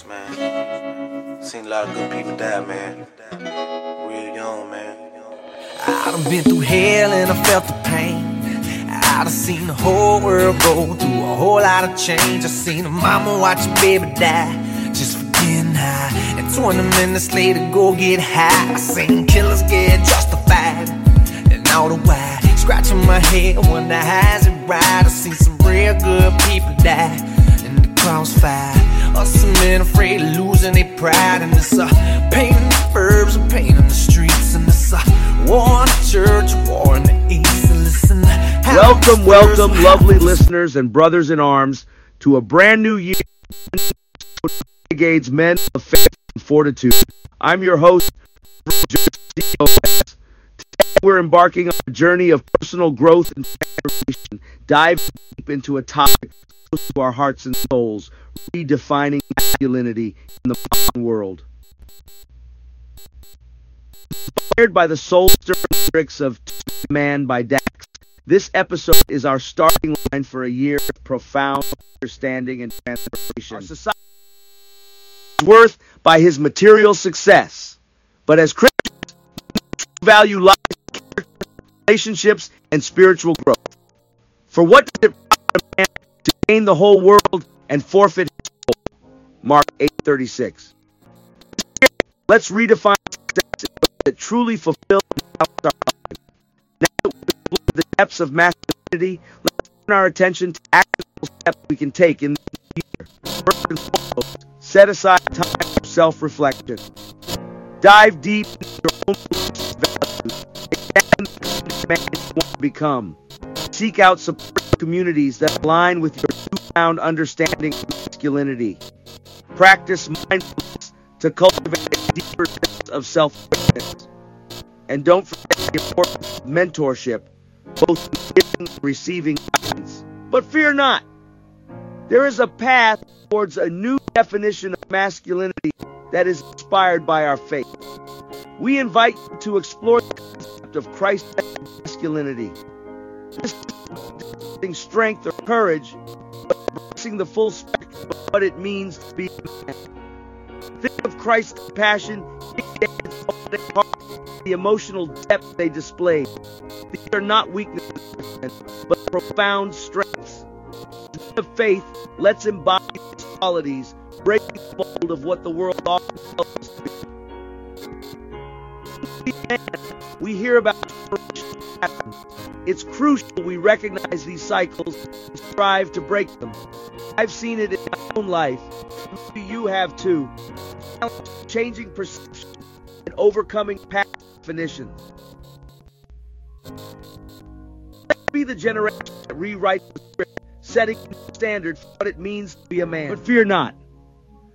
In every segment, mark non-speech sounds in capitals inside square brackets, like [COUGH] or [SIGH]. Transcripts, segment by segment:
experience, man. Seen a lot of good people die, man. Real young, man. I done been through hell and I felt the pain. I done seen the whole world go through a whole lot of change. I seen a mama watch a baby die just for getting high. And 20 minutes later, go get high. I seen killers get justified. And all the while, scratching my head, wonder how's it right. I seen some real good people die in the crossfire. Some men afraid of losing their pride. And it's a uh, pain in the pain in the streets. And it's a uh, war in the church, war in the east. And listen, welcome, welcome, lovely [LAUGHS] listeners and brothers in arms, to a brand new year. Renegadez Men of Faith and Fortitude. I'm your host, we're embarking on a journey of personal growth and transformation, dive deep into a topic to our hearts and souls, redefining masculinity in the modern world. Inspired by the soul-stirring lyrics of Man by Dax, this episode is our starting line for a year of profound understanding and transformation. Our society is worth by his material success, but as Christians, value life relationships, and spiritual growth. For what does it gain the whole world and forfeit his soul? Mark 8:36. Let's redefine success that truly fulfills our lives. Now that we've the depths of masculinity, let's turn our attention to actionable steps we can take in this year. First and foremost, set aside time for self-reflection. Dive deep into your own values. Examine man you want to become. Seek out supportive communities that align with your newfound understanding of masculinity. Practice mindfulness to cultivate a deeper sense of self-awareness. And don't forget the importance of mentorship, both giving and receiving guidance. But fear not. There is a path towards a new definition of masculinity that is inspired by our faith. We invite you to explore the concept of Christ masculinity. This is strength or courage, but embracing the full spectrum of what it means to be a man. Think of Christ's compassion, the emotional depth they displayed. These are not weaknesses, but profound strengths. Of faith, let's embody these qualities, breaking the mold of what the world often tells us to be. We hear about it's crucial we recognize these cycles and strive to break them. I've seen it in my own life. Maybe you have too. Changing perception and overcoming past definitions. Let's be the generation that rewrites the script, setting the standard for what it means to be a man. But fear not.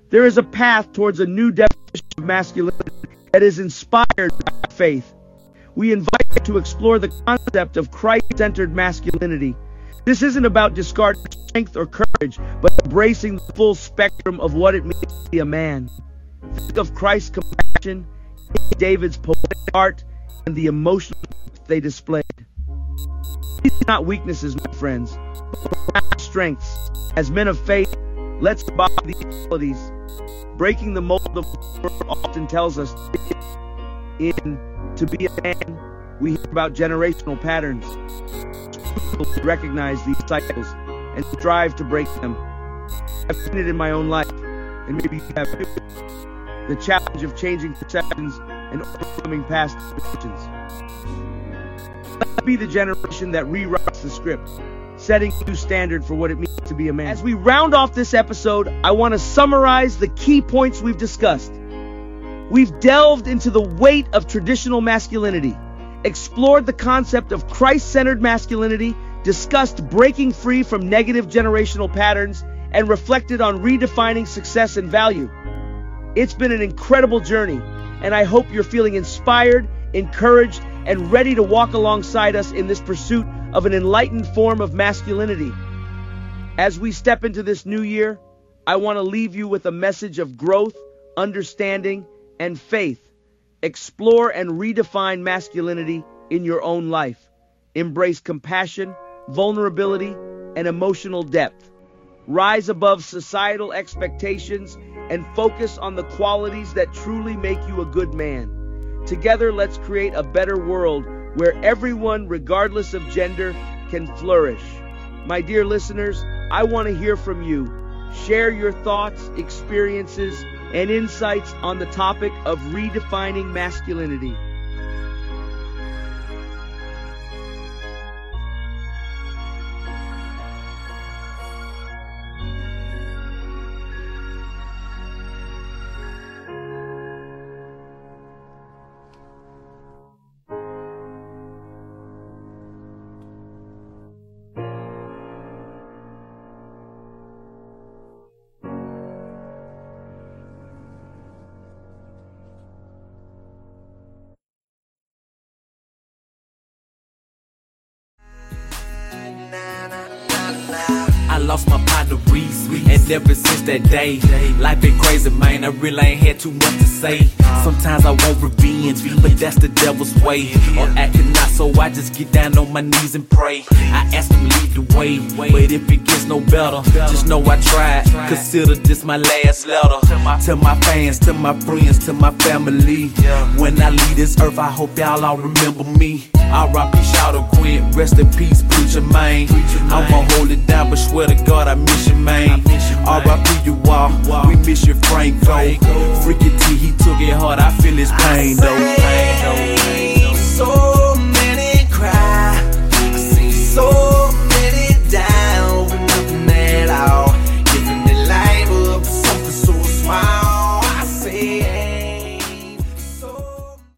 There is a path towards a new definition of masculinity that is inspired by faith we invite you to explore the concept of Christ-centered masculinity. This isn't about discarding strength or courage, but embracing the full spectrum of what it means to be a man. Think of Christ's compassion, David's poetic art, and the emotional they displayed. These are not weaknesses, my friends, but strengths. As men of faith, let's embody these qualities. Breaking the mold of the world often tells us in to be a man, we hear about generational patterns. We recognize these cycles and strive to break them. I've seen it in my own life, and maybe you have too. The challenge of changing perceptions and overcoming past traditions. Let's be the generation that rewrites the script, setting a new standard for what it means to be a man. As we round off this episode, I want to summarize the key points we've discussed. We've delved into the weight of traditional masculinity, explored the concept of Christ centered masculinity, discussed breaking free from negative generational patterns, and reflected on redefining success and value. It's been an incredible journey, and I hope you're feeling inspired, encouraged, and ready to walk alongside us in this pursuit of an enlightened form of masculinity. As we step into this new year, I want to leave you with a message of growth, understanding, and faith. Explore and redefine masculinity in your own life. Embrace compassion, vulnerability, and emotional depth. rise above societal expectations, and focus on the qualities that truly make you a good man. Together, let's create a better world where everyone, regardless of gender, can flourish. My dear listeners, I want to hear from you. Share your thoughts, experiences, and insights on the topic of redefining masculinity. Lost my partner Reese, and ever since that day, life been crazy, man. I really ain't had too much to say. Sometimes I want revenge, but that's the devil's way. Or acting not so, I just get down on my knees and pray. I ask him lead the way, but if it gets no better, just know I tried. Consider this my last letter to my fans, to my friends, to my family. When I leave this earth, I hope y'all all remember me. R.I.P. shout out Quinn, rest in peace, preacher man. I'ma hold it down, but swear to God I miss you, man. R.I.P. you all, we miss you, Franco. Freaky T, he took it hard, I feel his pain though. Pain, though.